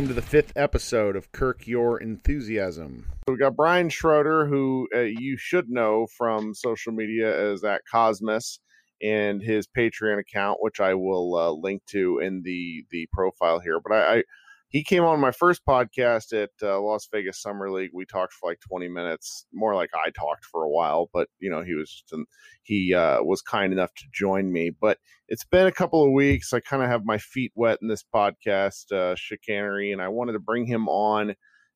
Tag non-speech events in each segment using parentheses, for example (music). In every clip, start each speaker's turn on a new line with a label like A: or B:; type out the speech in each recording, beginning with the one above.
A: Welcome to the fifth episode of Kirk Your Enthusiasm. We got Brian Schroeder, who uh, you should know from social media as at Cosmos and his Patreon account, which I will uh, link to in the the profile here. But I, I he came on my first podcast at uh, Las Vegas Summer League. We talked for like 20 minutes, more like I talked for a while, but you know, he was just an, he uh, was kind enough to join me. But it's been a couple of weeks. I kind of have my feet wet in this podcast uh, chicanery, and I wanted to bring him on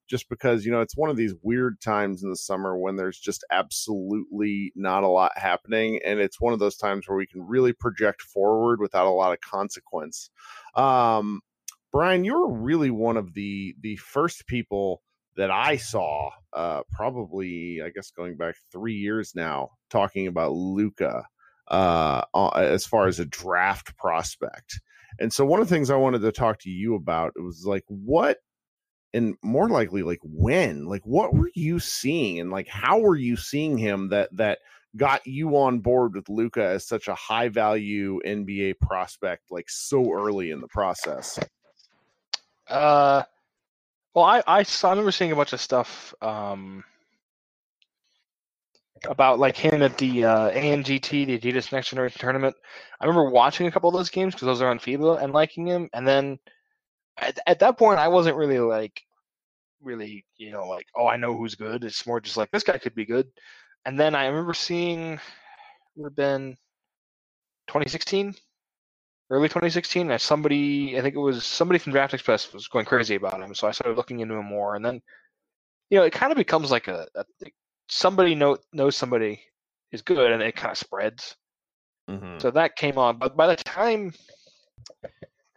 A: just because you know it's one of these weird times in the summer when there's just absolutely not a lot happening and it's one of those times where we can really project forward without a lot of consequence um Brian, you're really one of the the first people that I saw, uh, probably I guess going back three years now, talking about Luka uh, as far as a draft prospect. And so one of the things I wanted to talk to you about was like what and more likely like when like what were you seeing and like how were you seeing him that that got you on board with Luka as such a high value NBA prospect like so early in the process?
B: Uh, well, I, I saw, I remember seeing a bunch of stuff um, about like him at the uh, ANGT, the Adidas Next Generation Tournament. I remember watching a couple of those games because those are on FIBA and liking him. And then at, at that point, I wasn't really like, really, you know, like, oh, I know who's good. It's more just like this guy could be good. And then I remember seeing, would have been 2016 early 2016. And somebody, I think it was somebody from Draft Express was going crazy about him. So I started looking into him more. And then, you know, it kind of becomes like a, a somebody know, knows somebody is good and it kind of spreads. Mm-hmm. So that came on. But by the time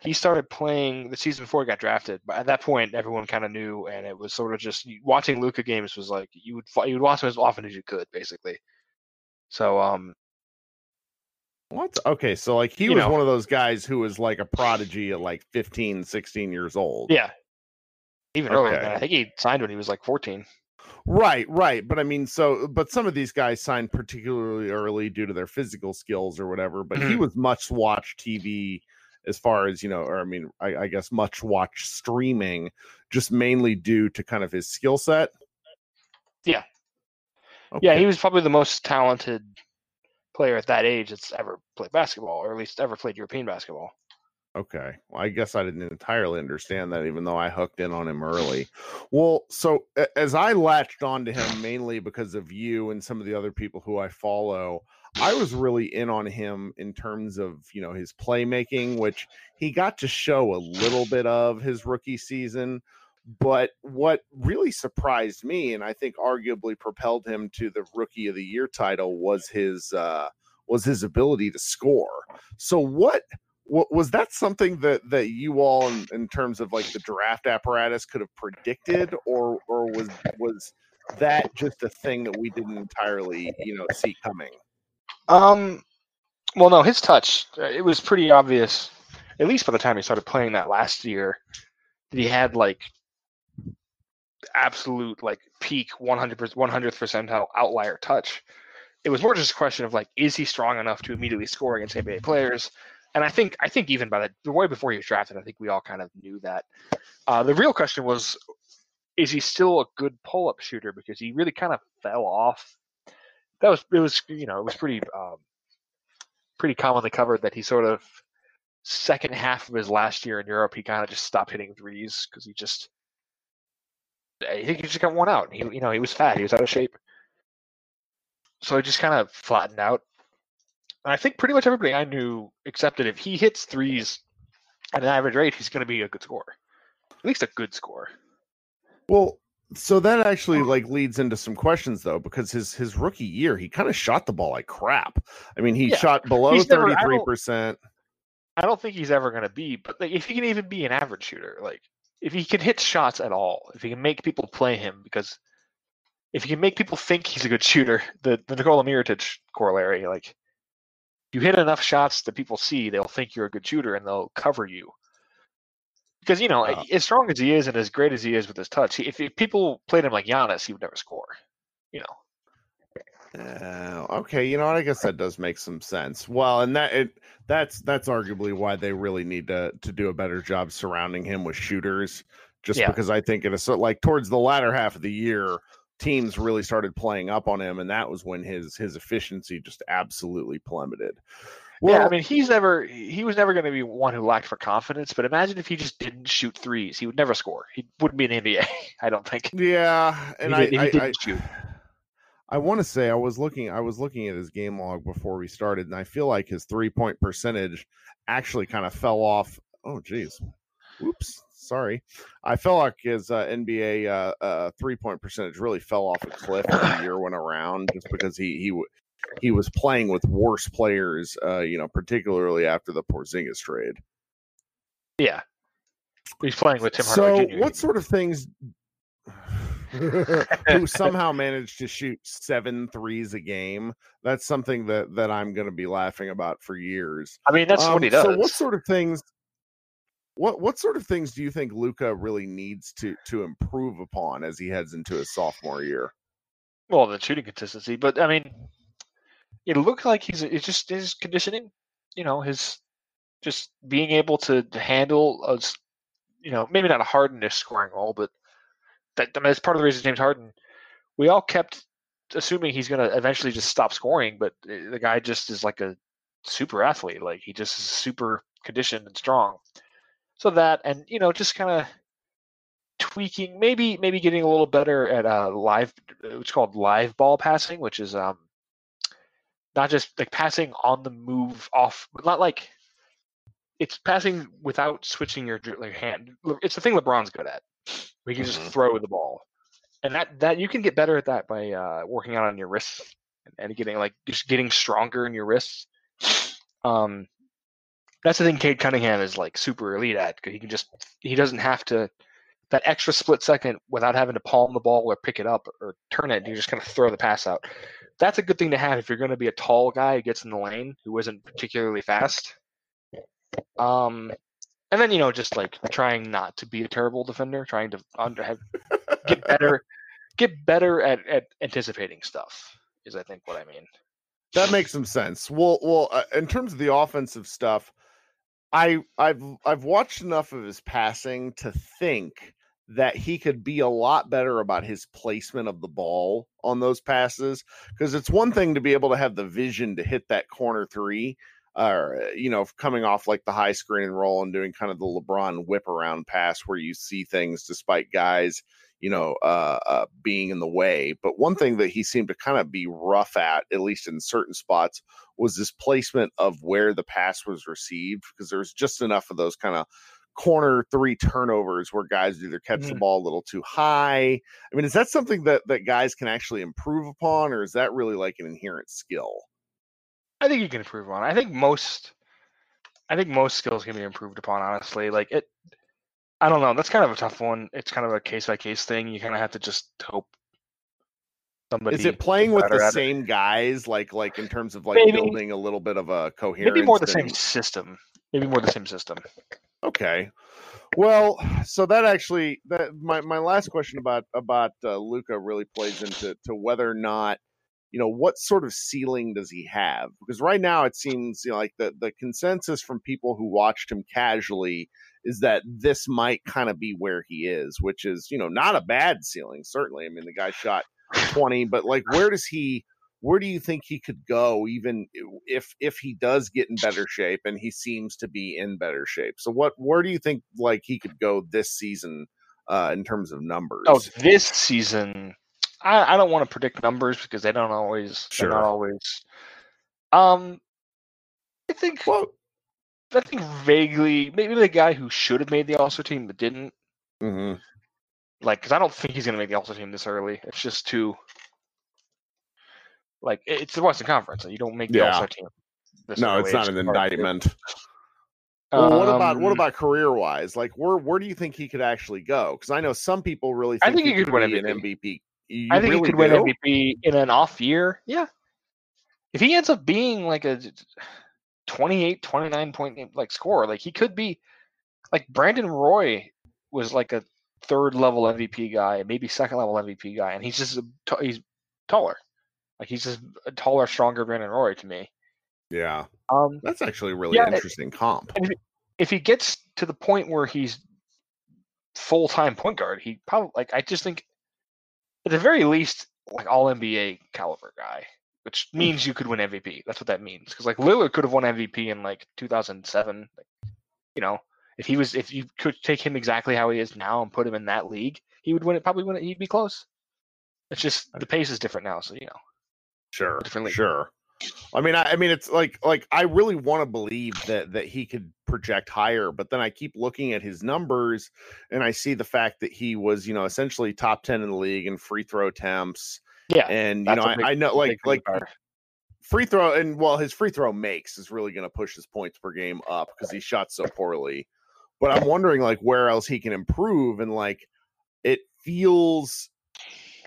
B: he started playing the season before he got drafted, but at that point, everyone kind of knew. And it was sort of just watching Luka games was like you would, you would watch him as often as you could, basically. So, um,
A: what? Okay, so like he you was know. one of those guys who was like a prodigy at like 15, 16 years old.
B: Yeah. Even okay. earlier I think he signed when he was like 14.
A: Right, right. But I mean, so but some of these guys signed particularly early due to their physical skills or whatever. But mm-hmm. he was much watched TV as far as you know, or I mean, I, I guess much watch streaming, just mainly due to kind of his skill set.
B: Yeah, okay. yeah, he was probably the most talented player at that age that's ever played basketball, or at least ever played European basketball.
A: Okay. Well, I guess I didn't entirely understand that, even though I hooked in on him early. Well, so as I latched onto him mainly because of you and some of the other people who I follow, I was really in on him in terms of, you know, his playmaking, which he got to show a little bit of his rookie season. But what really surprised me, and I think arguably propelled him to the Rookie of the Year title, was his uh, was his ability to score. So what? Was that something that that you all in, in, terms of like the draft apparatus could have predicted or or was was that just a thing that we didn't entirely you know see coming
B: um well no his touch uh, it was pretty obvious at least by the time he started playing that last year that he had like absolute like peak 100 100th percentile outlier touch. It was more just a question of like, is he strong enough to immediately score against NBA players? And I think I think even by the, way before he was drafted, I think we all kind of knew that. Uh, the real question was, is he still a good pull up shooter? Because he really kind of fell off. That was it was you know it was pretty um, pretty commonly covered that he sort of second half of his last year in Europe he kind of just stopped hitting threes because he just I think he just got worn out. He, you know, he was fat. He was out of shape. So he just kind of flattened out. And I think pretty much everybody I knew accepted if he hits threes at an average rate, he's going to be a good scorer. At least a good scorer.
A: Well, so that actually like leads into some questions though, because his his rookie year, he kind of shot the ball like crap. I mean, he yeah. shot below thirty three percent.
B: I don't think he's ever going to be, but like, if he can even be an average shooter, like if he can hit shots at all, if he can make people play him, because if he can make people think he's a good shooter, the the Nikola Mirotic corollary, like you hit enough shots that people see, they'll think you're a good shooter and they'll cover you. Because you know, uh, as strong as he is and as great as he is with his touch, if, if people played him like Giannis, he would never score. You know.
A: Uh, okay, you know what? I guess that does make some sense. Well, and that it that's that's arguably why they really need to to do a better job surrounding him with shooters. Just
B: Yeah.
A: because I think it is so like towards the latter half of the year, teams really started playing up on him, and that was when his his efficiency just absolutely plummeted.
B: yeah, I mean, he's never he was never going to be one who lacked for confidence. But imagine if he just didn't shoot threes, he would never score. He wouldn't be an NBA. (laughs) I don't think.
A: Yeah, and
B: He
A: I,
B: did- he
A: I,
B: didn't
A: I,
B: shoot.
A: I want to say I was looking I was looking at his game log before we started, and I feel like his three point percentage actually kind of fell off. Oh, geez, whoops, sorry. I felt like his uh, NBA uh, uh, three point percentage really fell off a cliff as the year went around, just because he he he was playing with worse players, uh, you know, particularly after the Porzingis trade.
B: Yeah, he's playing with Tim
A: so,
B: Hardaway Jr.
A: what sort of things? (laughs) who somehow managed to shoot seven threes a game. That's something that that I'm going to be laughing about for years.
B: I mean, that's what he
A: Um,
B: does.
A: So, what sort of things? What what sort of things do you think Luka really needs to to improve upon as he heads into his sophomore year?
B: well, the shooting consistency, but I mean, it looked like he's it's just his conditioning. You know, his just being able to, handle a, you know, maybe not a Harden-ish scoring role, but that I mean, that's part of the reason James Harden. We all kept assuming he's going to eventually just stop scoring, but uh, the guy just is like a super athlete. Like he just is super conditioned and strong. So that and you know just kind of tweaking, maybe maybe getting a little better at uh, live, it's called live ball passing, which is um not just like passing on the move off, not like it's passing without switching your like hand. It's the thing LeBron's good at. We can just
A: Mhm.
B: throw the ball, and that that you can get better at that by uh, working out on your wrists and, and getting like just getting stronger in your wrists. Um, that's the thing. Cade Cunningham is like super elite at because he can just he doesn't have to that extra split second without having to palm the ball or pick it up or turn it. You just kind of throw the pass out. That's a good thing to have if you're going to be a tall guy who gets in the lane who isn't particularly fast. Um, and then you know just like trying not to be a terrible defender, trying to under have get better, get better at at anticipating stuff is I think what I mean.
A: That makes some sense. Well, well, uh, in terms of the offensive stuff, I I've I've watched enough of his passing to think that he could be a lot better about his placement of the ball on those passes because it's one thing to be able to have the vision to hit that corner three or uh, you know coming off like the high screen and roll and doing kind of the LeBron whip around pass where you see things despite guys you know uh, uh being in the way but one thing that he seemed to kind of be rough at at least in certain spots was this placement of where the pass was received because there's just enough of those kind of corner three turnovers where guys either catch the
B: Mhm.
A: ball a little too high. I mean, is that something that that guys can actually improve upon, or is that really like an inherent skill?
B: I think you can improve on. I think most, I think most skills can be improved upon. Honestly, like it. I don't know. That's kind of a tough one. It's kind of a case by case thing. You kind of have to just hope somebody.
A: Is it playing with the
B: at it.
A: same guys, like like in terms of like
B: Maybe.
A: building a little bit of a coherence?
B: maybe more the
A: than-
B: same system? Maybe more the same system.
A: Okay. Well, so that actually that my, my last question about about uh, Luka really plays into to whether or not you know what sort of ceiling does he have? Because right now it seems you know like the the consensus from people who watched him casually is that this might kind of be where he is which is you know not a bad ceiling certainly. I mean the guy shot 20 but like where does he where do you think he could go even if if he does get in better shape and he seems to be in better shape? So what where do you think like he could go this season uh in terms of numbers?
B: Oh, this season, I, I don't want to predict numbers because they don't always. They're
A: Sure.
B: not always. Um, I think
A: well
B: I think vaguely maybe the guy who should have made the All Star team but didn't.
A: Mm-hmm.
B: Like, because I don't think he's going to make the All Star team this early. It's just too. Like it's the Western Conference, and you don't make the
A: Yeah.
B: All Star team. This
A: no it's not an
B: just hard to do.
A: indictment well, what about what
B: Um,
A: about career wise like where where do you think he could actually go because i know some people really
B: I
A: think,
B: think he could win
A: be an
B: MVP.
A: mvp
B: I think
A: really
B: he could win? MVP in an off year. Yeah. If he ends up being like a 28, 29 point like score, like he could be like Brandon Roy was like a third level MVP guy, maybe second level MVP guy, and he's just t- he's taller. Like he's just a taller, stronger Brandon Roy to me.
A: Yeah,
B: Um,
A: that's actually a really
B: Yeah, it-
A: interesting comp.
B: if he gets to the point where he's full time point guard, he probably like I just think at the very least like all NBA caliber guy, which mm. means you could win MVP. That's what that means. Because like Lillard could have won MVP in like 2007. Like, you know, if he was if you could take him exactly how he is now and put him in that league, he would win it. Probably win it. He'd be close. It's just the pace is different now, so you know.
A: Sure,
B: different league.
A: sure. I mean, I, I mean, it's like like I really want to believe that that he could project higher, but then I keep looking at his numbers and I see the fact that he was, you know, essentially top ten in the league in free throw attempts,
B: Yeah,
A: and you know, I,
B: big-
A: I know like like free throw and well, his free throw makes is really going to push his points per game up because he shot so poorly. But I'm wondering like where else he can improve, and like it feels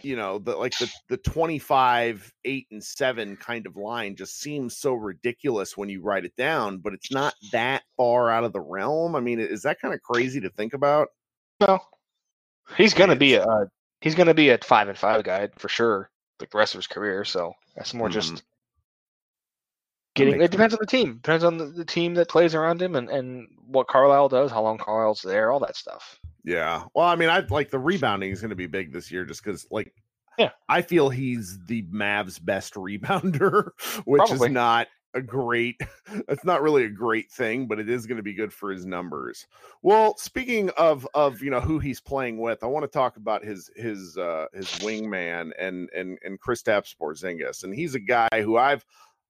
A: you know the like the the 25 8 and 7 kind of line just seems so ridiculous when you write it down but it's not that far out of the realm i mean is that kind of crazy to think about
B: No, he's gonna be a uh, he's gonna be a five and five guy for sure, like the rest of his career. So that's more
A: Mhm.
B: just getting. It depends on the team. Depends on the, the team that plays around him and and what Carlisle does, how long Carlisle's there, all that stuff.
A: Yeah well i mean i like the rebounding is going to be big this year just because like
B: Yeah.
A: i feel he's the mavs best rebounder (laughs) which
B: Probably.
A: is not a great (laughs) it's not really a great thing but it is going to be good for his numbers well speaking of of you know who he's playing with i want to talk about his his uh his wingman and and and Kristaps Porzingis and he's a guy who i've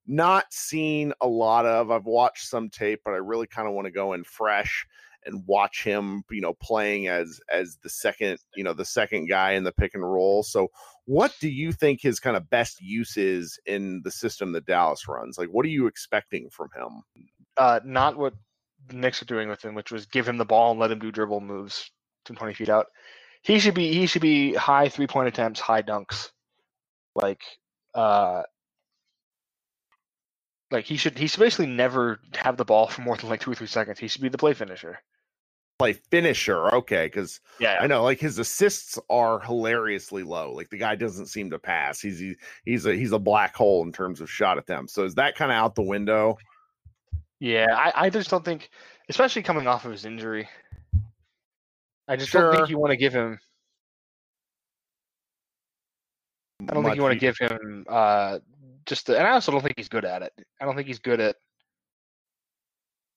A: not seen a lot of i've watched some tape but i really kind of want to go in fresh and watch him you know playing as as the second you know the second guy in the pick and roll so what do you think his kind of best use is in the system that Dallas runs? Like, what are you expecting from him?
B: Uh, not what the Knicks are doing with him, which was give him the ball and let him do dribble moves from twenty feet out. He should be he should be high three point attempts, high dunks, like uh. Like he should, he should basically never have the ball for more than like two or three seconds. He should be the play finisher.
A: Play finisher, okay? Because
B: Yeah,
A: I know, like his assists are hilariously low. Like the guy doesn't seem to pass. He's he, he's a he's a black hole in terms of shot attempts. So is that kind of out the window?
B: Yeah, I, I just don't think, especially coming off of his injury, I just don't think you want to give him. I don't think you want to give him uh, just, the, and I also don't think he's good at it. I don't think he's good at.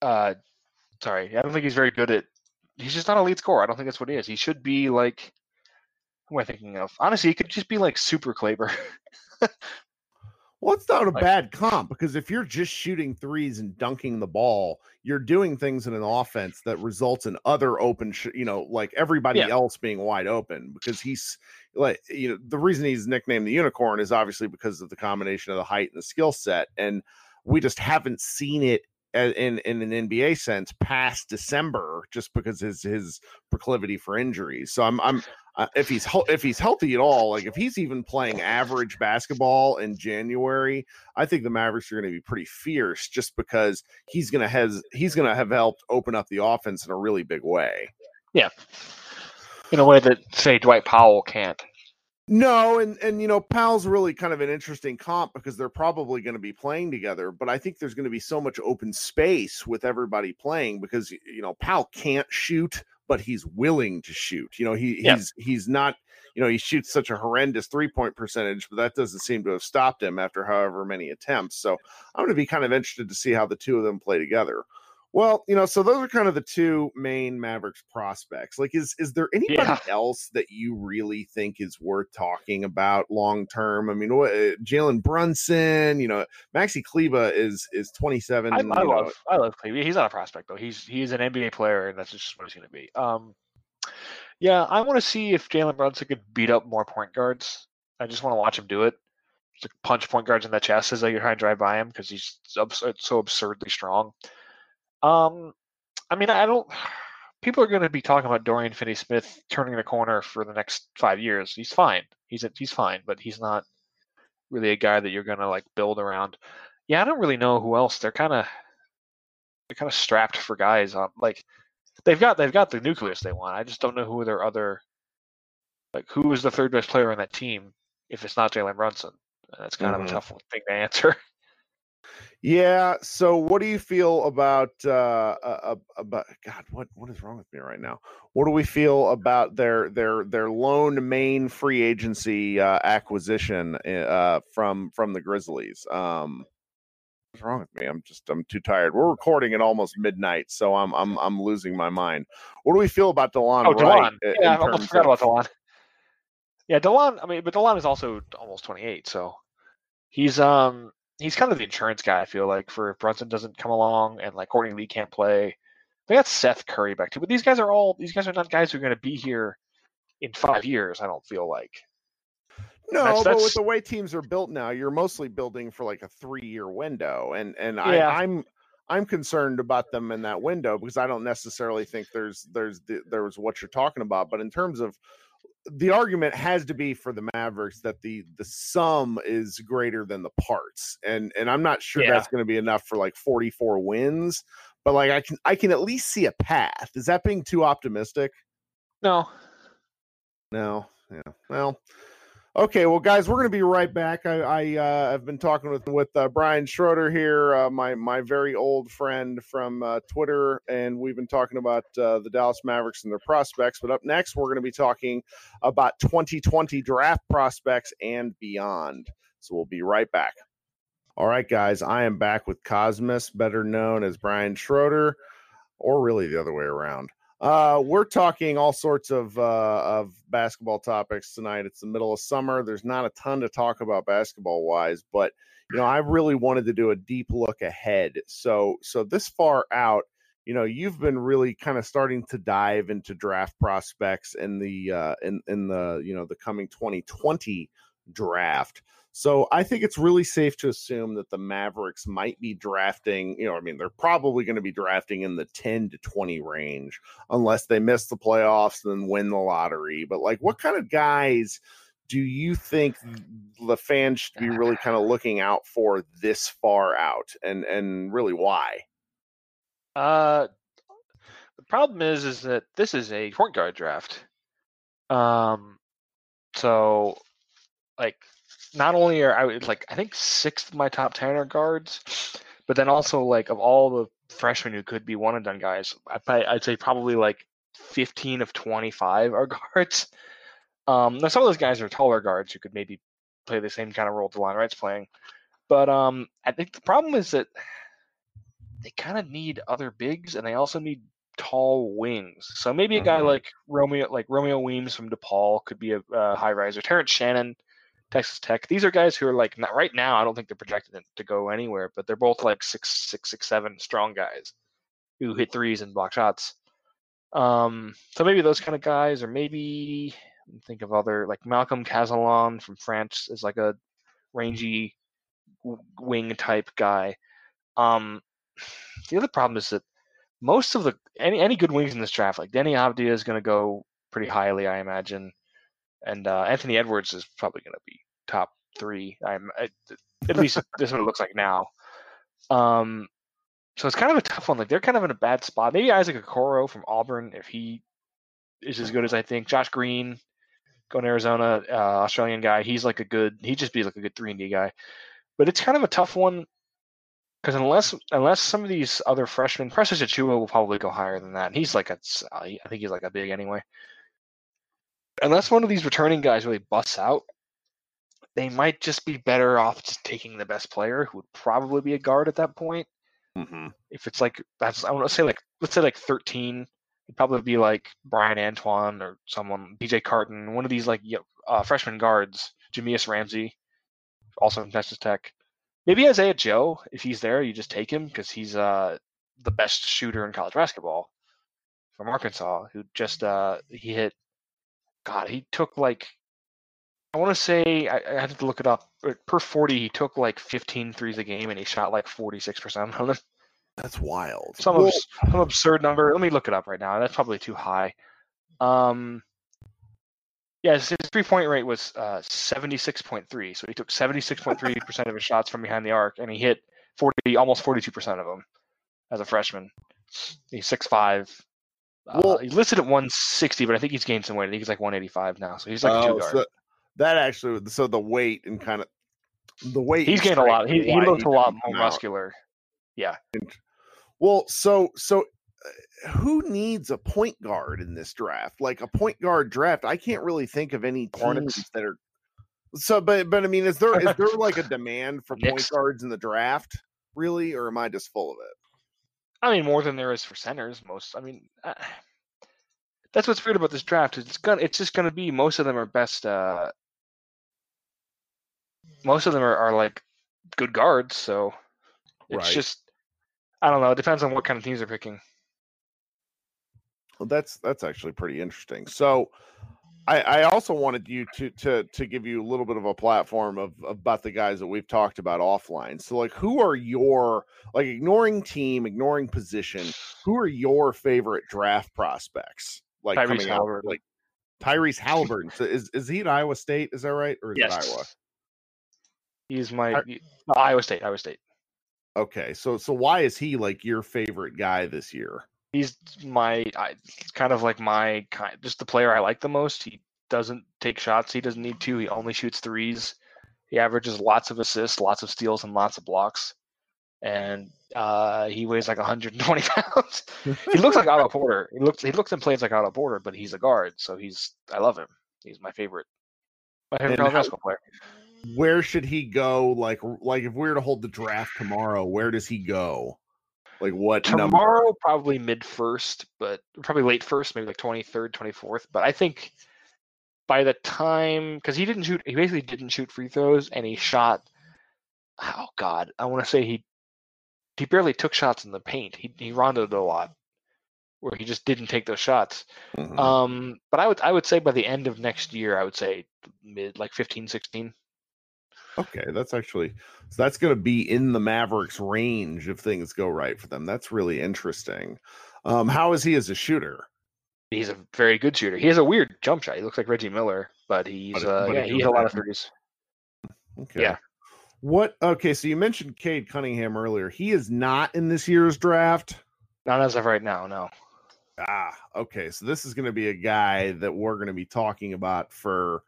B: Uh, sorry, I don't think he's very good at. He's just not a lead scorer. I don't think that's what he is. He should be like. Who am I thinking of? Honestly, he could just be like Super Kleber. (laughs)
A: Well, it's not a
B: Like-
A: bad comp because if you're just shooting threes and dunking the ball, you're doing things in an offense that results in other open, sh- you know, like everybody
B: Yeah.
A: else being wide open. Because he's like, you know, the reason he's nicknamed the unicorn is obviously because of the combination of the height and the skill set, and we just haven't seen it in in an NBA sense past December, just because his his proclivity for injuries. So I'm I'm uh, if he's if he's healthy at all, like if he's even playing average basketball in January, I think the Mavericks are going to be pretty fierce, just because he's going to has he's going to have helped open up the offense in a really big way.
B: In a way that say Dwight Powell can't.
A: No, and and you know, Powell's really kind of an interesting comp because they're probably going to be playing together, but I think there's going to be so much open space with everybody playing because you know, Powell can't shoot, but he's willing to shoot. You know, he
B: Yeah.
A: he's he's not, you know, he shoots such a horrendous three-point percentage, but that doesn't seem to have stopped him after however many attempts. So, I'm going to be kind of interested to see how the two of them play together. Well, you know, so those are kind of the two main Mavericks prospects. Like, is is there anybody
B: Yeah.
A: else that you really think is worth talking about long term? I mean, what, uh, Jalen Brunson, you know, Maxi Kleber is is twenty seven.
B: I, I love I love Cleveland. He's not a prospect though. He's he's an NBA player, and that's just what he's going to be. Um, yeah, I want to see if Jalen Brunson could beat up more point guards. I just want to watch him do it. Just punch point guards in the chest as they try to drive by him because he's so absurdly strong. Um, I mean, I don't. People are going to be talking about Dorian Finney-Smith turning the corner for the next five years. He's fine. He's a, he's fine, but he's not really a guy that you're going to like build around. Yeah, I don't really know who else. They're kind of they're kind of strapped for guys on like they've got they've got the nucleus they want. I just don't know who their other like who is the third best player on that team if it's not Jalen Brunson. That's kind
A: Mhm.
B: of a tough thing to answer. (laughs)
A: Yeah. So, what do you feel about uh, about God? What what is wrong with me right now? What do we feel about their their their lone main free agency uh, acquisition uh, from from the Grizzlies? Um, what's wrong with me? I'm just I'm too tired. We're recording at almost midnight, so I'm I'm I'm losing my mind. What do we feel about Delon?
B: Oh, Delon. Yeah, I almost forgot
A: of-
B: about Delon. Yeah, Delon. I mean, but Delon is also almost 28, so he's um he's kind of the insurance guy. I feel like for if Brunson doesn't come along and like Courtney Lee can't play. They got Seth Curry back too, but these guys are all these guys are not guys who are going to be here in five years. I don't feel like.
A: No,
B: That's-
A: but
B: that's-
A: with the way teams are built now, you're mostly building for like a three year window, and and
B: Yeah.
A: I, I'm I'm concerned about them in that window because I don't necessarily think there's there's the, there was what you're talking about, but in terms of the argument has to be for the Mavericks that the the sum is greater than the parts, and and I'm not sure
B: Yeah.
A: that's going to be enough for like 44 wins, but like I can I can at least see a path. Is that being too optimistic?
B: No,
A: No. Yeah. Well. Okay. Well, guys, we're going to be right back. I, I uh, have been talking with with uh, Brian Schroeder here, uh, my my very old friend from uh, Twitter, and we've been talking about uh, the Dallas Mavericks and their prospects. But up next, we're going to be talking about 2020 draft prospects and beyond. So we'll be right back. All right, guys, I am back with Cosmos, better known as Brian Schroeder, or really the other way around. Uh, we're talking all sorts of uh, of basketball topics tonight. It's the middle of summer. There's not a ton to talk about basketball wise, but you know, I really wanted to do a deep look ahead. So so this far out, you know, you've been really kind of starting to dive into draft prospects in the uh, in in the you know the coming 2020 draft. So I think it's really safe to assume that the Mavericks might be drafting, you know, I mean, they're probably going to be drafting in the 10 to 20 range unless they miss the playoffs and then win the lottery. But like what kind of guys do you think the fans should be really kind of (laughs) looking out for this far out and and really why?
B: Uh, the problem is, is that this is a point guard draft. Um, so like, not only are I like I think six of my top ten are guards, but then also like of all the freshmen who could be one and done guys, I I'd say probably like fifteen of twenty five are (laughs) guards. Um, now some of those guys are taller guards who could maybe play the same kind of role Delon Wright's playing, but um, I think the problem is that they kind of need other bigs and they also need tall wings. So maybe a guy
A: Mhm.
B: like Romeo, like Romeo Weems from DePaul, could be a uh, high riser. Terrence Shannon, Texas Tech. These are guys who are like not right now. I don't think they're projected to go anywhere, but they're both like six, six, six, seven strong guys who hit threes and block shots. Um, so maybe those kind of guys, or maybe think of other like Malcolm Cazalon from France is like a rangy wing type guy. Um, the other problem is that most of the any any good wings in this draft, like Deni Avdija is going to go pretty highly, I imagine, and uh, Anthony Edwards is probably going to be top three. I'm at, at least this is what it looks like now. Um, so it's kind of a tough one. Like they're kind of in a bad spot. Maybe Isaac Okoro from Auburn, if he is as good as I think. Josh Green, going to Arizona, uh, Australian guy. He's like a good. He'd just be like a good three and D guy. But it's kind of a tough one because unless unless some of these other freshmen, Precious Achiuwa will probably go higher than that. And he's like a, I think he's like a big anyway. Unless one of these returning guys really busts out, they might just be better off just taking the best player, who would probably be a guard at that point.
A: Mm-hmm.
B: If it's like that's I want to say like let's say like thirteen, it'd probably be like Bryan Antoine or someone, DJ Carton, one of these like uh, freshman guards, Jahmi'us Ramsey, also from Texas Tech. Maybe Isaiah Joe, if he's there, you just take him because he's uh, the best shooter in college basketball from Arkansas. Who just uh, he hit, God, he took like I want to say I, I have to look it up. Per forty, he took like 15 threes a game, and he shot like 46 percent of them.
A: That's wild.
B: Some abs- some absurd number. Let me look it up right now. That's probably too high. Um, yes, his three point rate was uh, 76.3. So he took 76.3% of his shots from behind the arc, and he hit 40, almost 42% of them as a freshman. He's 6'5. Uh,
A: Well-
B: he's listed at 160, but I think he's gained some weight. I think he's like 185 now. So he's like a
A: oh,
B: two guard.
A: so that actually, so the weight and kind of the weight
B: He's gained a lot. He, he looked a lot more muscular. Yeah.
A: Well, so so uh, who needs a point guard in this draft? Like a point guard draft, I can't really think of any teams
B: Hornets.
A: that are. So, but but I mean, is there is there (laughs) like a demand for point guards in the draft, really, or am I just full of it?
B: I mean, more than there is for centers. Most. I mean, uh, that's what's weird about this draft. It's gonna. It's just gonna be most of them are best. uh Most of them are, are like good guards. So it's
A: Right.
B: just. I don't know. It depends on what kind of teams they're picking.
A: Well, that's that's actually pretty interesting. So, I, I also wanted you to to to give you a little bit of a platform of about the guys that we've talked about offline. So, like, who are your like ignoring team, ignoring position? Who are your favorite draft prospects? Like
B: Tyrese
A: coming out,
B: Haliburton.
A: like Tyrese Haliburton. So is is he at Iowa State? Is that right, or is it Iowa?
B: He's my y- no, Iowa State. Iowa State.
A: Okay, so so why is he like your favorite guy this year?
B: He's my. I, kind of like my kind. Just the player I like the most. He doesn't take shots. He doesn't need to. He only shoots threes. He averages lots of assists, lots of steals, and lots of blocks. And uh, he weighs like 120 (laughs) pounds. he looks like Otto Porter. He looks he looks and plays like Otto Porter, but he's a guard, so he's I love him. He's my favorite. My favorite college basketball player.
A: Where should he go like like if we were to hold the draft tomorrow where does he go like what number
B: Tomorrow, probably mid first, but probably late first, maybe like 23rd, 24th. But I think by the time, because he didn't shoot, he basically didn't shoot free throws and he shot, oh God, I want to say he he barely took shots in the paint. He, he ronded a lot where he just didn't take those shots.
A: Mhm.
B: Um, but I would I would say by the end of next year, I would say mid like 15, 16.
A: Okay that's actually so that's going to be in the mavericks range if things go right for them that's really interesting um how is he as a shooter
B: He's a very good shooter. He has a weird jump shot. He looks like Reggie Miller, but he's
A: But
B: uh,
A: but
B: yeah, he hit a lot of threes.
A: okay
B: Yeah.
A: what okay so you mentioned cade cunningham earlier he is not in this year's draft
B: Not as of right now, no.
A: Ah, okay. So this is going to be a guy that we're going to be talking about for,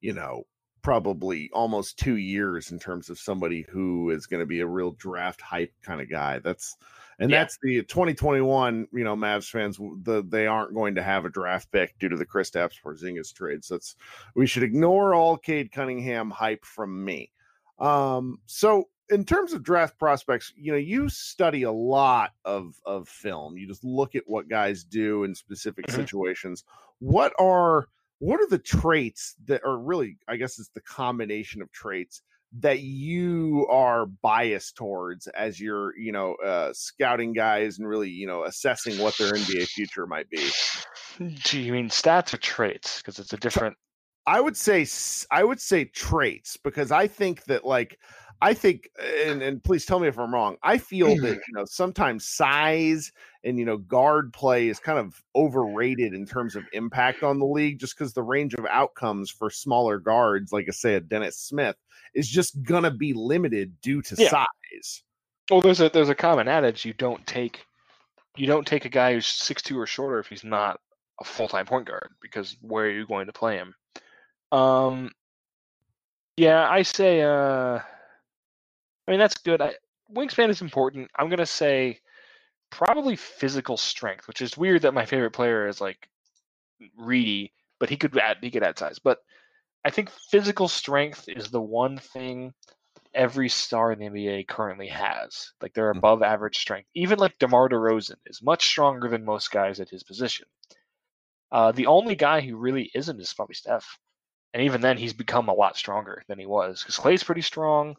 A: you know, probably almost two years in terms of somebody who is going to be a real draft hype kind of guy. That's and
B: Yeah.
A: that's the 2021. You know, Mavs fans, the they aren't going to have a draft pick due to the Kristaps Porzingis trade. So that's we should ignore all Cade Cunningham hype from me. Um, so in terms of draft prospects, you know, you study a lot of of film. You just look at what guys do in specific
B: Mhm.
A: situations. What are what are the traits that are really, I guess it's the combination of traits that you are biased towards as you're, you know, uh, scouting guys and really, you know, assessing what their NBA future might be.
B: Do you mean stats or traits? Because it's a different.
A: I would say i would say traits because I think that like I think and and please tell me if I'm wrong. I feel that (clears throat) you know sometimes size and you know guard play is kind of overrated in terms of impact on the league just because the range of outcomes for smaller guards like I say a Dennis Smith is just gonna be limited due to
B: Yeah.
A: size.
B: Well, there's a there's a common adage: you don't take you don't take a guy who's six two or shorter if he's not a full time point guard because where are you going to play him? Um, yeah, I say. Uh, I mean that's good. I, wingspan is important. I'm gonna say probably physical strength, which is weird that my favorite player is like Reedy, but he could add he could add size. But I think physical strength is the one thing every star in the NBA currently has. Like they're
A: Mhm.
B: above average strength. Even like DeMar DeRozan is much stronger than most guys at his position. Uh, the only guy who really isn't is probably Steph. And even then, he's become a lot stronger than he was because Klay's pretty strong.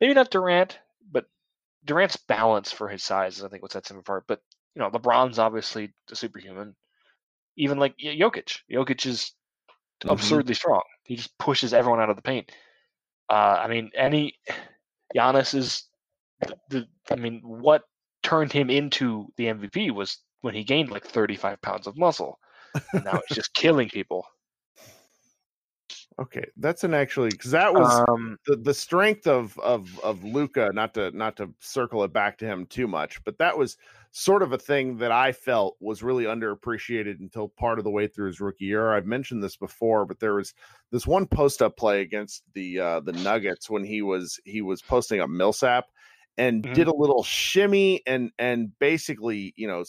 B: Maybe not Durant, but Durant's balance for his size is, I think, what sets him apart. But, you know, LeBron's obviously a superhuman. Even like Jokic. Jokic is
A: Mhm.
B: absurdly strong. He just pushes everyone out of the paint. Uh, I mean, any Giannis is the, the. I mean, what turned him into the MVP was when he gained like 35 pounds of muscle. And now he's just killing people.
A: Okay, that's an actually because that was
B: Um,
A: the, the strength of of of Luka. Not to not to circle it back to him too much, but that was sort of a thing that I felt was really underappreciated until part of the way through his rookie year. I've mentioned this before, but there was this one post up play against the uh, the Nuggets when he was he was posting up Millsap and
B: Mhm.
A: did a little shimmy and and basically you know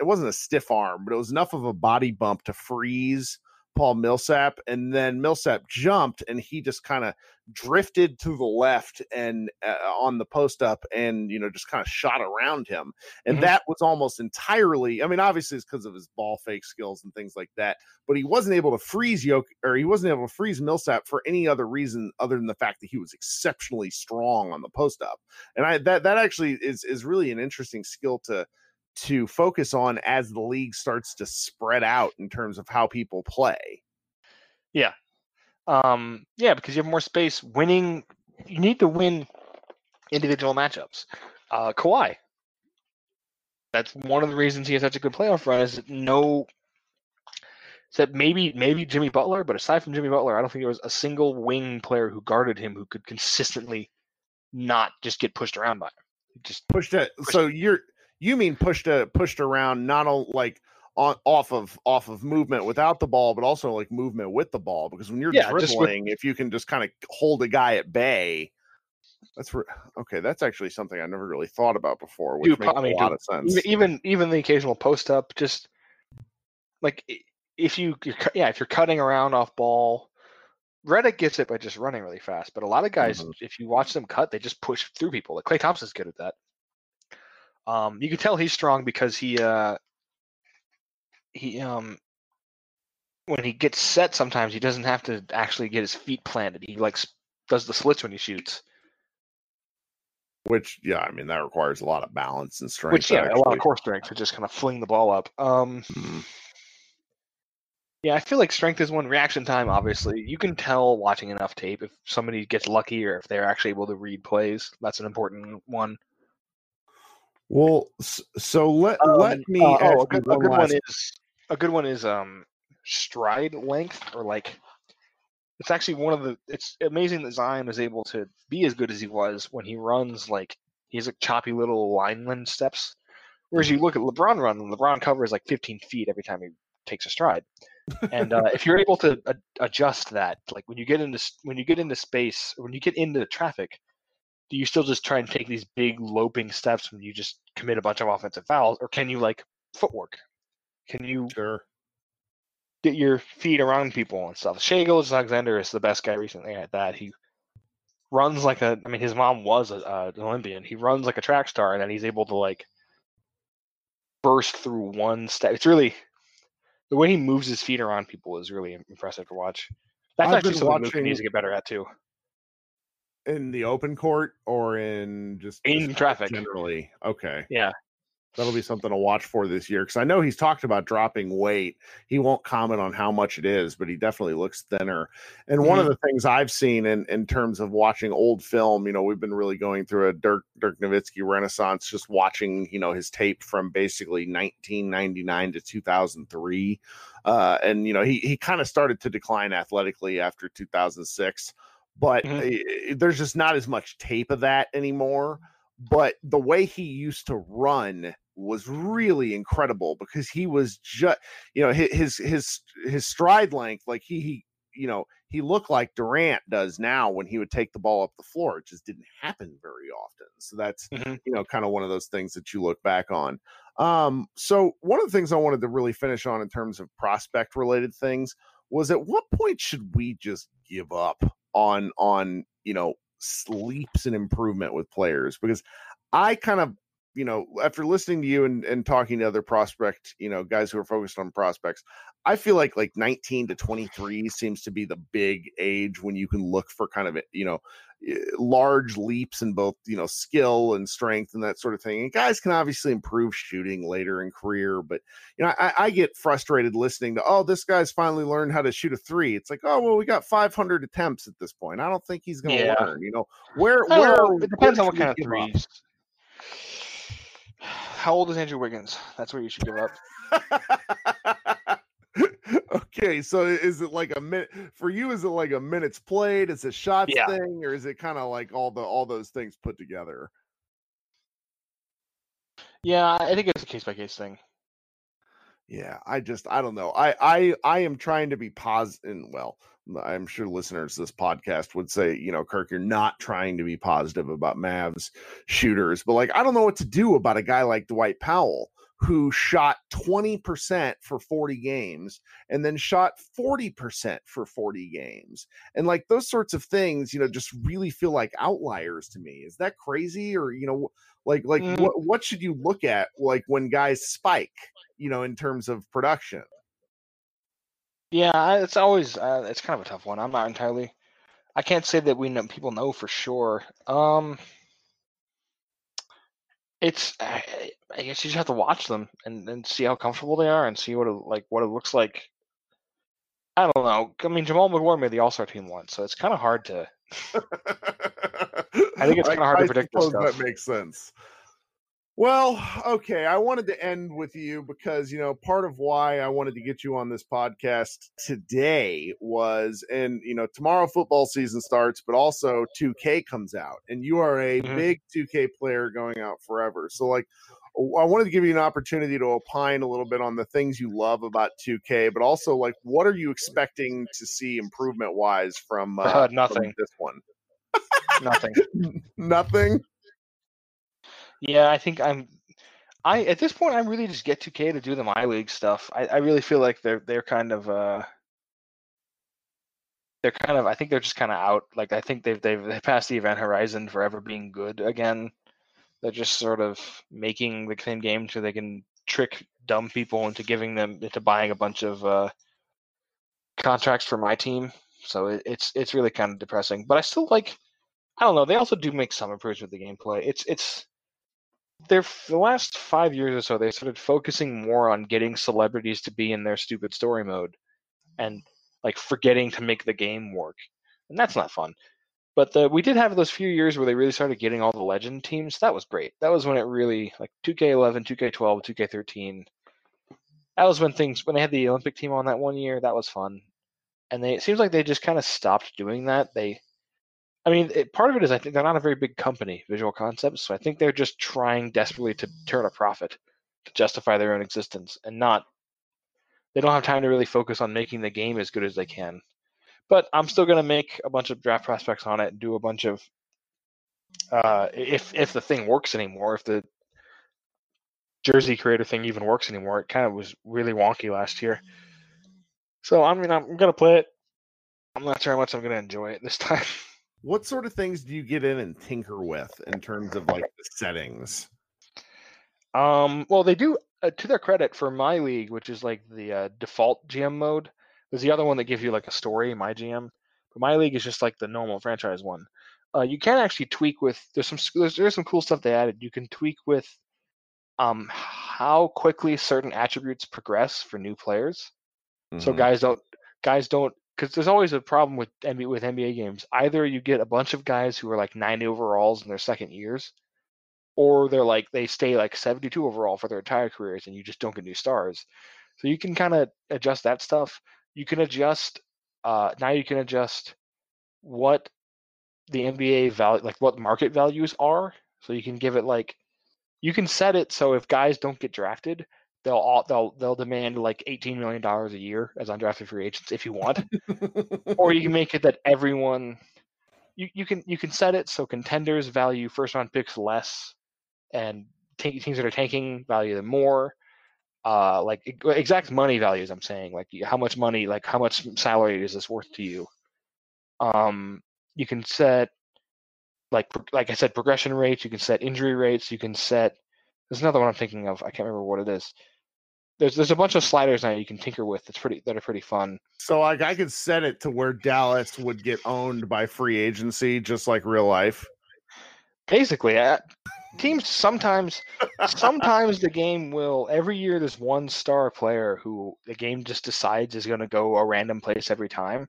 A: it wasn't a stiff arm, but it was enough of a body bump to freeze Paul Millsap, and then Millsap jumped and he just kind of drifted to the left and uh, on the post up and you know just kind of shot around him and
B: Mhm.
A: that was almost entirely i mean obviously it's because of his ball fake skills and things like that but he wasn't able to freeze yoke or he wasn't able to freeze millsap for any other reason other than the fact that he was exceptionally strong on the post up and i that that actually is is really an interesting skill to to focus on as the league starts to spread out in terms of how people play Yeah.
B: Um, yeah, because you have more space. Winning, you need to win individual matchups. Uh, Kawhi. That's one of the reasons he has such a good playoff run. Is that no. That maybe maybe Jimmy Butler, but aside from Jimmy Butler, I don't think there was a single wing player who guarded him who could consistently not just get pushed around by him. Just
A: pushed it so you're you mean pushed a pushed around not only like on off of off of movement without the ball but also like movement with the ball because when you're
B: Yeah, just with-
A: dribbling if you can just kind of hold a guy at bay that's re- okay that's actually something i never really thought about before which
B: Dude,
A: makes
B: I mean,
A: a lot
B: dude,
A: of sense
B: even even the occasional post up just like if you you're, yeah if you're cutting around off ball Redick gets it by just running really fast but a lot of guys
A: Mhm.
B: if you watch them cut they just push through people like Klay Thompson's good at that um you can tell he's strong because he uh he um when he gets set sometimes he doesn't have to actually get his feet planted he like does the slits when he shoots
A: which yeah i mean that requires a lot of balance and strength
B: which yeah a lot of
A: actually.
B: core strength to just kind of fling the ball up um
A: Mhm.
B: Yeah, I feel like strength is one. Reaction time, obviously, you can tell watching enough tape if somebody gets lucky or if they're actually able to read plays. That's an important one.
A: Well so let let
B: Um,
A: me
B: uh,
A: ask
B: oh, a good, a
A: one
B: good one is a good one is um stride length or like it's actually one of the. It's amazing that Zion is able to be as good as he was when he runs like he has like choppy little lineman steps. Whereas you look at LeBron run, LeBron covers like 15 feet every time he takes a stride. and uh, if you're able to a- adjust that, like when you get into when you get into space, when you get into traffic, do you still just try and take these big loping steps when you just commit a bunch of offensive fouls, or can you like footwork? Can you
A: sure
B: get your feet around people and stuff? Shai Alexander is the best guy recently at that. He runs like a. I mean, his mom was a, uh, an Olympian. He runs like a track star, and then he's able to like burst through one step. It's really the way he moves his feet around people is really impressive to watch. That's
A: I've
B: actually something
A: watching-
B: needs to get better at too.
A: In the open court or in just
B: In traffic.
A: generally okay
B: Yeah.
A: that'll be something to watch for this year because i know he's talked about dropping weight he won't comment on how much it is but he definitely looks thinner and one of
B: Mm-hmm.
A: the things i've seen in in terms of watching old film you know we've been really going through a dirk dirk nowitzki renaissance just watching you know his tape from basically 1999 to 2003 uh and you know he he kind of started to decline athletically after 2006 but
B: Mhm.
A: eh, there's just not as much tape of that anymore but the way he used to run was really incredible because he was just you know his his his stride length like he he you know he looked like Durant does now when he would take the ball up the floor it just didn't happen very often so that's
B: Mhm.
A: you know kind of one of those things that you look back on um so one of the things I wanted to really finish on in terms of prospect related things was at what point should we just give up on on you know sleeps and improvement with players because I kind of you know after listening to you and, and talking to other prospect you know guys who are focused on prospects I feel like like 19 to 23 seems to be the big age when you can look for kind of you know eh, large leaps in both you know skill and strength and that sort of thing and guys can obviously improve shooting later in career but you know I, I get frustrated listening to oh this guy's finally learned how to shoot a three it's like oh well we got 500 attempts at this point i don't think he's going to
B: Yeah.
A: learn you know where where
B: know, it depends
A: where
B: on what kind of
A: give up?
B: Threes. How old is Andrew Wiggins? That's where you should give up. (laughs)
A: okay, so is it like a minute for you? Is it like a minutes played? Is it shots
B: Yeah.
A: thing, or is it kind of like all the all those things put together?
B: Yeah, I think it's a case by case thing.
A: Yeah, I just I don't know. I I I am trying to be positive. Well, I'm sure listeners this podcast would say, you know, Kirk, you're not trying to be positive about Mavs shooters, but like I don't know what to do about a guy like Dwight Powell who shot 20% for 40 games and then shot 40% for 40 games. And like those sorts of things, you know, just really feel like outliers to me. Is that crazy or you know like like mm. what what should you look at like when guys spike, you know, in terms of production?
B: Yeah, it's always uh, it's kind of a tough one. I'm not entirely I can't say that we know people know for sure. Um it's I, guess you just have to watch them and, and see how comfortable they are and see what it like what it looks like. I don't know. I mean, Jamaal Magloire made the All Star team once, so it's kind of (laughs) hard to. I think it's kind of hard I, to predict. I suppose
A: that makes sense. Well, okay. I wanted to end with you because, you know, part of why I wanted to get you on this podcast today was, and, you know, tomorrow football season starts, but also 2K comes out, and you are a mm-hmm. big 2K player going out forever. So, like, I wanted to give you an opportunity to opine a little bit on the things you love about 2K, but also, like, what are you expecting to see improvement wise from, uh, uh,
B: nothing.
A: From this one?
B: nothing. (laughs)
A: nothing.
B: Yeah, I think I'm. I at this point, I'm really just get 2K to do the my league stuff. I, I really feel like they're they're kind of uh they're kind of I think they're just kind of out. Like I think they've they've they passed the event horizon for ever being good again. They're just sort of making the same game so they can trick dumb people into giving them into buying a bunch of uh, contracts for my team. So it, it's it's really kind of depressing. But I still like I don't know. They also do make some improvements with the gameplay. It's it's they're the last five years or so they started focusing more on getting celebrities to be in their stupid story mode and like forgetting to make the game work and that's not fun. But the, we did have those few years where they really started getting all the legend teams that was great. That was when it really like 2k11 2k12 2k13 that was when things when they had the olympic team on that one year that was fun. And they it seems like they just kind of stopped doing that. They I mean, it, part of it is I think they're not a very big company, Visual Concepts, so I think they're just trying desperately to turn a profit to justify their own existence, and not they don't have time to really focus on making the game as good as they can. But I'm still going to make a bunch of draft prospects on it, and do a bunch of uh, if if the thing works anymore, if the jersey creator thing even works anymore. It kind of was really wonky last year. So I mean, I'm gonna play it. I'm not sure how much I'm gonna enjoy it this (laughs) time.
A: What sort of things do you get in and tinker with in terms of like the settings?
B: Um, well, they do uh, to their credit for my league, which is like the uh, default GM mode. There's the other one that gives you like a story, my GM. But my league is just like the normal franchise one. Uh, you can actually tweak with there's some there's, there's some cool stuff they added. You can tweak with um how quickly certain attributes progress for new players. Mm-hmm. So guys don't guys don't because there's always a problem with NBA, with NBA games. Either you get a bunch of guys who are like 90 overalls in their second years, or they're like they stay like 72 overall for their entire careers, and you just don't get new stars. So you can kind of adjust that stuff. You can adjust. Uh, now you can adjust what the NBA value, like what market values are. So you can give it like you can set it so if guys don't get drafted, they'll all, they'll they'll demand like eighteen million dollars a year as undrafted free agents if you want, (laughs) or you can make it that everyone you, you can you can set it so contenders value first round picks less, and t- teams that are tanking value them more. Uh, like exact money values. I'm saying like how much money, like how much salary is this worth to you? Um, you can set like like I said, progression rates. You can set injury rates. You can set. There's another one I'm thinking of. I can't remember what it is there's there's a bunch of sliders now you can tinker with. That's pretty that are pretty fun.
A: So like I could set it to where Dallas would get owned by free agency, just like real life.
B: Basically, uh, teams sometimes sometimes the game will every year there's one star player who the game just decides is going to go a random place every time,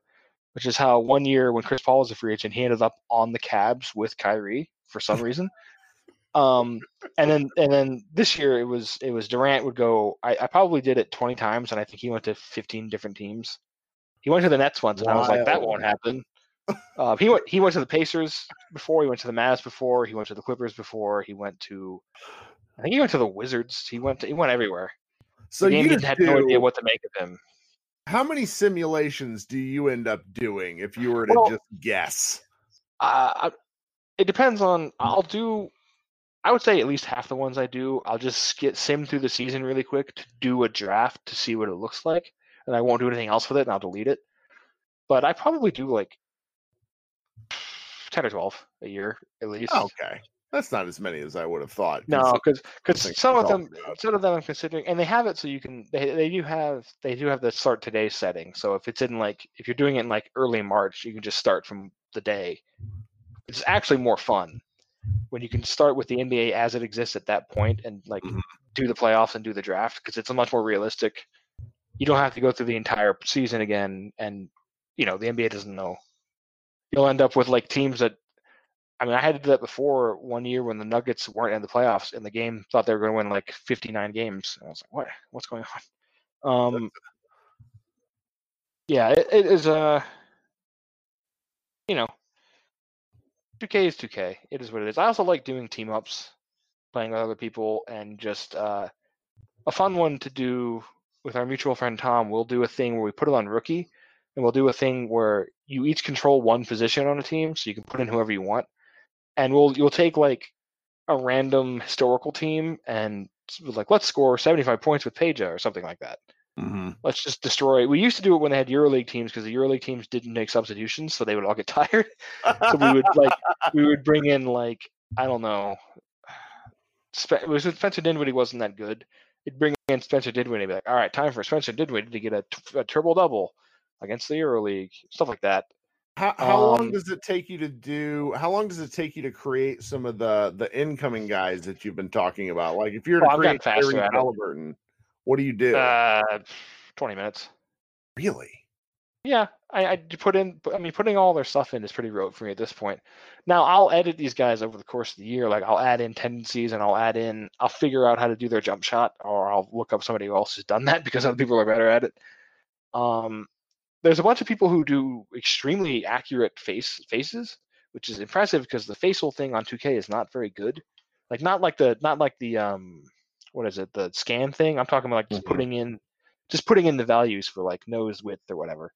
B: which is how one year when Chris Paul was a free agent, he ended up on the Cavs with Kyrie for some reason. Um, and then and then this year it was it was Durant would go. I, I, probably did it twenty times, and I think he went to fifteen different teams. He went to the Nets once, and Wild. I was like, that won't happen. Uh, he went he went to the Pacers before. He went to the Mavs before. He went to the Clippers before. He went to I think he went to the Wizards. He went to, he went everywhere.
A: So you
B: had
A: do,
B: no idea what to make of him.
A: how many simulations do you end up doing if you were to
B: Well-
A: just guess?
B: Uh, it depends on. I'll do. I would say at least half the ones I do, I'll just get sim through the season really quick to do a draft to see what it looks like, and I won't do anything else with it, and I'll delete it. But I probably do like ten or twelve a year at least.
A: Okay, that's not as many as I would have thought.
B: No, because because some of them
A: about.
B: some of them I'm considering, and they have it so you can they they do have they do have the start today setting. So if it's in like if you're doing it in like early March, you can just start from the day. It's actually more fun when you can start with the NBA as it exists at that point and like
A: Mhm.
B: do the playoffs and do the draft because it's a much more realistic. You don't have to go through the entire season again, and you know the NBA doesn't know. You'll end up with like teams that I mean, I had to do that before one year when the Nuggets weren't in the playoffs and the game thought they were going to win like 59 games. And I was like, what? What's going on? Um, yeah, it, it is Uh, you know, 2K is 2K. It is what it is. I also like doing team ups, playing with other people, and just uh, a fun one to do with our mutual friend Tom. We'll do a thing where we put it on rookie, and we'll do a thing where you each control one position on a team, so you can put in whoever you want and we'll you'll take like a random historical team and like let's score 75 points with Peja or something like that.
A: Mhm.
B: Let's just destroy. We used to do it when they had EuroLeague teams because the EuroLeague teams didn't make substitutions, so they would all get (laughs) tired. So we would like (laughs) we would bring in like I don't know. It was Spencer Dinwiddie wasn't that good. It'd bring in Spencer Dinwiddie, be like, all right, time for Spencer Dinwiddie to get a, t- a triple double against the EuroLeague, stuff like that.
A: How, how long
B: Um,
A: does it take you to do? How long does it take you to create some of the the incoming guys that you've been talking about? Like if you're to
B: Oh,
A: create
B: it.
A: Haliburton, what do you do?
B: Uh, 20 minutes.
A: really?
B: Yeah, I put in. I mean, putting all their stuff in is pretty rote for me at this point. Now I'll edit these guys over the course of the year. Like I'll add in tendencies and I'll add in. I'll figure out how to do their jump shot, or I'll look up somebody who else has done that (laughs) because other people are better at it. Um, there's a bunch of people who do extremely accurate face faces, which is impressive because the facial thing on 2K is not very good. Like not like the not like the um what is it the scan thing. I'm talking about like just
A: Mhm.
B: putting in just putting in the values for like nose width or whatever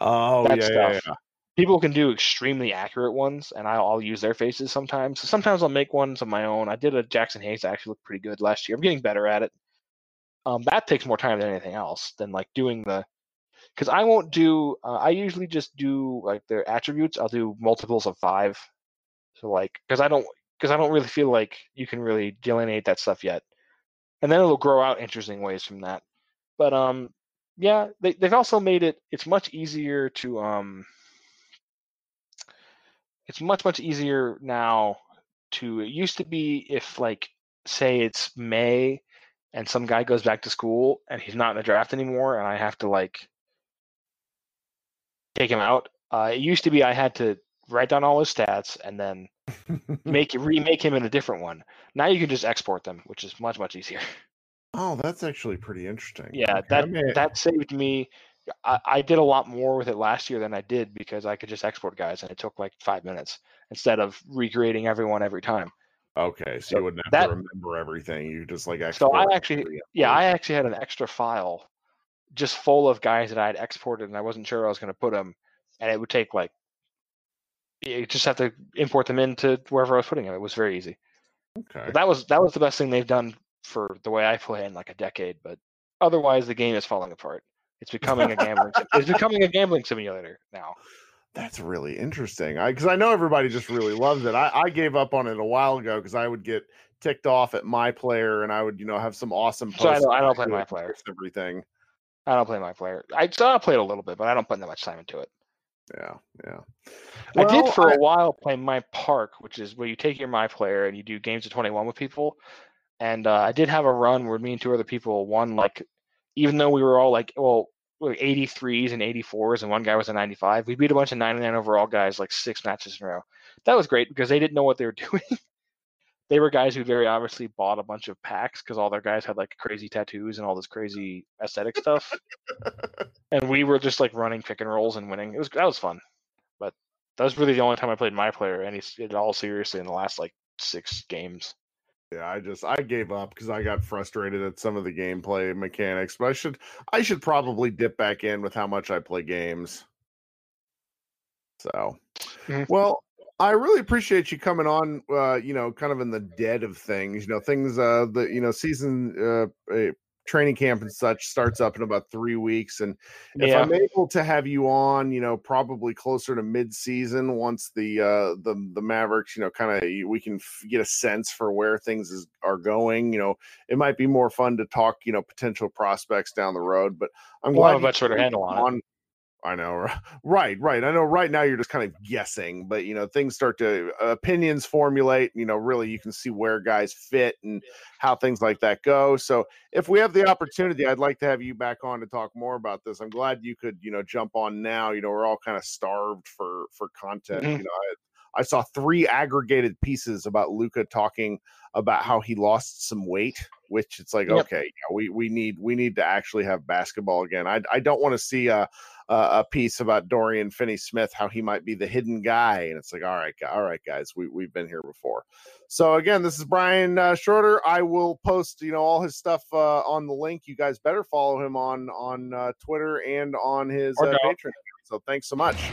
A: Oh
B: that
A: yeah, yeah,
B: stuff.
A: yeah.
B: people can do extremely accurate ones, and I'll, I'll use their faces sometimes. So sometimes I'll make ones of my own. I did a Jaxson Hayes that actually looked pretty good last year. I'm getting better at it. Um, that takes more time than anything else than like doing the, because I won't do. Uh, I usually just do like their attributes. I'll do multiples of five. So like, because I don't, because I don't really feel like you can really delineate that stuff yet, and then it'll grow out interesting ways from that. But um, yeah, they they've also made it. It's much easier to um it's much much easier now to it used to be if like say it's may and some guy goes back to school and he's not in the draft anymore and i have to like take him out uh, it used to be i had to write down all his stats and then make it remake him in a different one now you can just export them which is much much easier
A: oh, that's actually pretty interesting.
B: yeah
A: Okay, I
B: that that saved me I, I did a lot more with it last year than i did because i could just export guys and it took like five minutes instead of recreating everyone every time
A: okay, so
B: so
A: you wouldn't have
B: that-
A: to remember everything. You just like
B: So I actually, yeah, I actually had an extra file just full of guys that I had exported, and I wasn't sure I was going to put them, and it would take like, you just have to import them into wherever I was putting them. It was very easy.
A: okay.
B: But that was that was the best thing they've done for the way I play in like a decade. But otherwise, the game is falling apart. It's (laughs) becoming a gambling. it's becoming a gambling simulator now.
A: That's really interesting. I because I know everybody just really loves it. I, I gave up on it a while ago because I would get ticked off at my player and I would, you know, have some awesome
B: So I don't- I don't (laughs) play my player.
A: Everything.
B: I don't play my player. I so I played a little bit, but I don't put that much time into it.
A: Yeah, yeah.
B: I did for
A: I-
B: a while play my park, which is where you take your my player and you do games of 21 with people. And uh, I did have a run where me and two other people won like, even though we were all like, well, we 83s and 84s, and one guy was a 95. We beat a bunch of 99 overall guys like six matches in a row. That was great because they didn't know what they were (laughs) doing. They were guys who very obviously bought a bunch of packs because all their guys had like crazy tattoos and all this crazy aesthetic stuff. (laughs) and we were just like running pick and rolls and winning. It was that was fun, but that was really the only time I played my player any at all seriously in the last like six games.
A: Yeah, I just I gave up because I got frustrated at some of the gameplay mechanics. But I should I should probably dip back in with how much I play games. So, mm-hmm. well, I really appreciate you coming on. Uh, you know, kind of in the dead of things. You know, things. Uh, the you know season uh, training camp and such starts up in about three weeks. And if yeah. I'm able to have you on, you know, probably closer to mid-season, once the uh, the the Mavericks, you know, kind of we can f- get a sense for where things is, are going. You know, it might be more fun to talk, you know, potential prospects down the road. But I'm
B: glad
A: we'll
B: have a better handle on, on it.
A: I know, right, right. I know. Right now, you're just kind of guessing, but you know, things start to uh, opinions formulate. You know, really, you can see where guys fit and how things like that go. So, if we have the opportunity, I'd like to have you back on to talk more about this. I'm glad you could, you know, jump on now. You know, we're all kind of starved for for content. Mm-hmm. You know, I, I saw three aggregated pieces about Luka talking about how he lost some weight which it's like yep. okay yeah, we we need we need to actually have basketball again. I, I don't want to see a, a piece about dorian finney smith how he might be the hidden guy and it's like all right all right guys we, we've been here before. So again this is brian uh, schroeder. I will post you know all his stuff uh, on the link. You guys better follow him on on uh, twitter and on his uh, patreon. So thanks so much